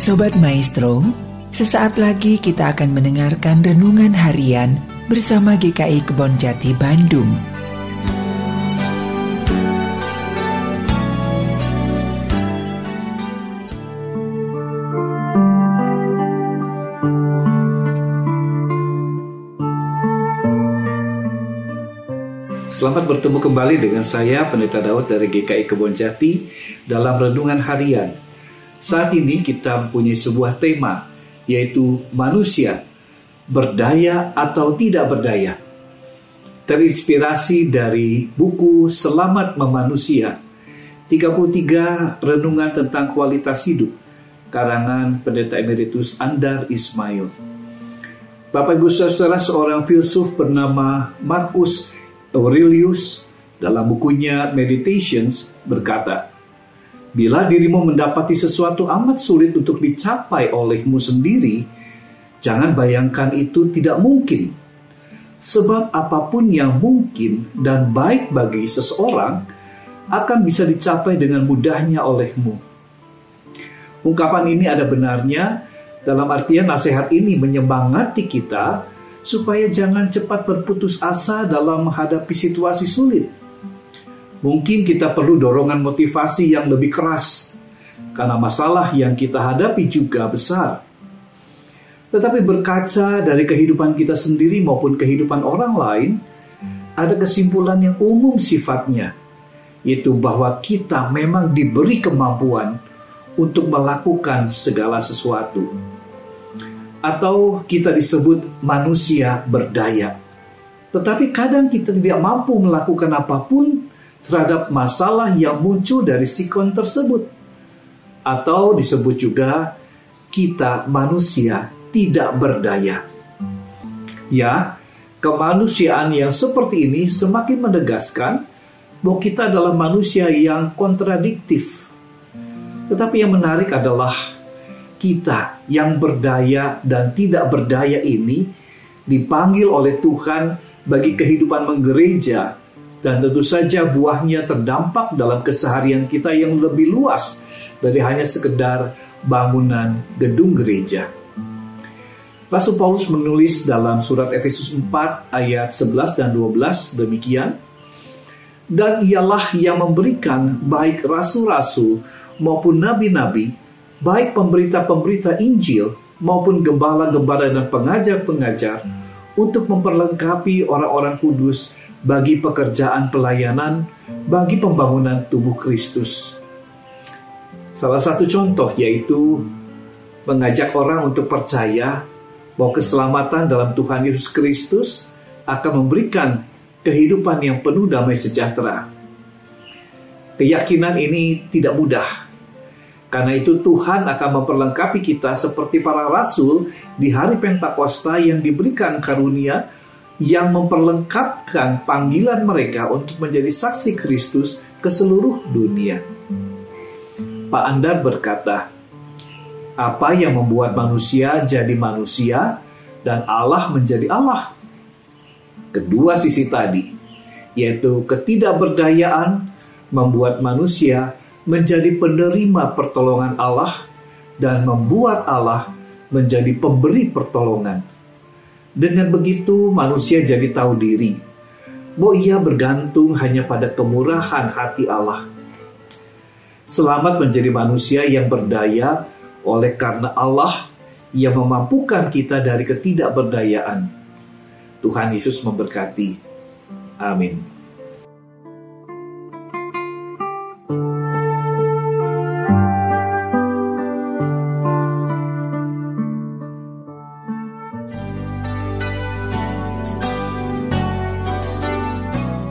Sobat Maestro, sesaat lagi kita akan mendengarkan renungan harian bersama GKI Kebon Jati Bandung. Selamat bertemu kembali dengan saya Pendeta Daud dari GKI Kebon Jati dalam renungan harian. Saat ini kita mempunyai sebuah tema yaitu manusia berdaya atau tidak berdaya. Terinspirasi dari buku Selamat Memanusia 33 renungan tentang kualitas hidup karangan Pendeta Emeritus Andar Ismail. Bapak Ibu Saudara seorang filsuf bernama Markus Aurelius dalam bukunya Meditations berkata, Bila dirimu mendapati sesuatu amat sulit untuk dicapai olehmu sendiri, jangan bayangkan itu tidak mungkin. Sebab apa pun yang mungkin dan baik bagi seseorang akan bisa dicapai dengan mudahnya olehmu. Ungkapan ini ada benarnya dalam artian nasihat ini menyemangati kita supaya jangan cepat berputus asa dalam menghadapi situasi sulit. Mungkin kita perlu dorongan motivasi yang lebih keras, karena masalah yang kita hadapi juga besar. Tetapi berkaca dari kehidupan kita sendiri maupun kehidupan orang lain, ada kesimpulan yang umum sifatnya, yaitu bahwa kita memang diberi kemampuan untuk melakukan segala sesuatu atau kita disebut manusia berdaya. Tetapi kadang kita tidak mampu melakukan apa pun terhadap masalah yang muncul dari sikon tersebut. Atau disebut juga kita manusia tidak berdaya. Ya, kemanusiaan yang seperti ini semakin menegaskan bahwa kita adalah manusia yang kontradiktif. Tetapi yang menarik adalah kita yang berdaya dan tidak berdaya ini dipanggil oleh Tuhan bagi kehidupan menggereja dan tentu saja buahnya terdampak dalam keseharian kita yang lebih luas dari hanya sekedar bangunan gedung gereja. Rasul Paulus menulis dalam surat Efesus 4 ayat 11 dan 12 demikian, Dan ialah yang memberikan baik rasul-rasul maupun nabi-nabi baik pemberita-pemberita Injil maupun gembala-gembala dan pengajar-pengajar untuk memperlengkapi orang-orang kudus bagi pekerjaan pelayanan bagi pembangunan tubuh Kristus. Salah satu contoh yaitu mengajak orang untuk percaya bahwa keselamatan dalam Tuhan Yesus Kristus akan memberikan kehidupan yang penuh damai sejahtera. Keyakinan ini tidak mudah, karena itu Tuhan akan memperlengkapi kita seperti para rasul di hari Pentakosta yang diberikan karunia yang memperlengkapkan panggilan mereka untuk menjadi saksi Kristus ke seluruh dunia. Pak Andar berkata, apa yang membuat manusia jadi manusia dan Allah menjadi Allah? Kedua sisi tadi, yaitu ketidakberdayaan membuat manusia menjadi penerima pertolongan Allah dan membuat Allah menjadi pemberi pertolongan. Dengan begitu manusia jadi tahu diri bahwa ia bergantung hanya pada kemurahan hati Allah. Selamat menjadi manusia yang berdaya oleh karena Allah yang memampukan kita dari ketidakberdayaan. Tuhan Yesus memberkati. Amin.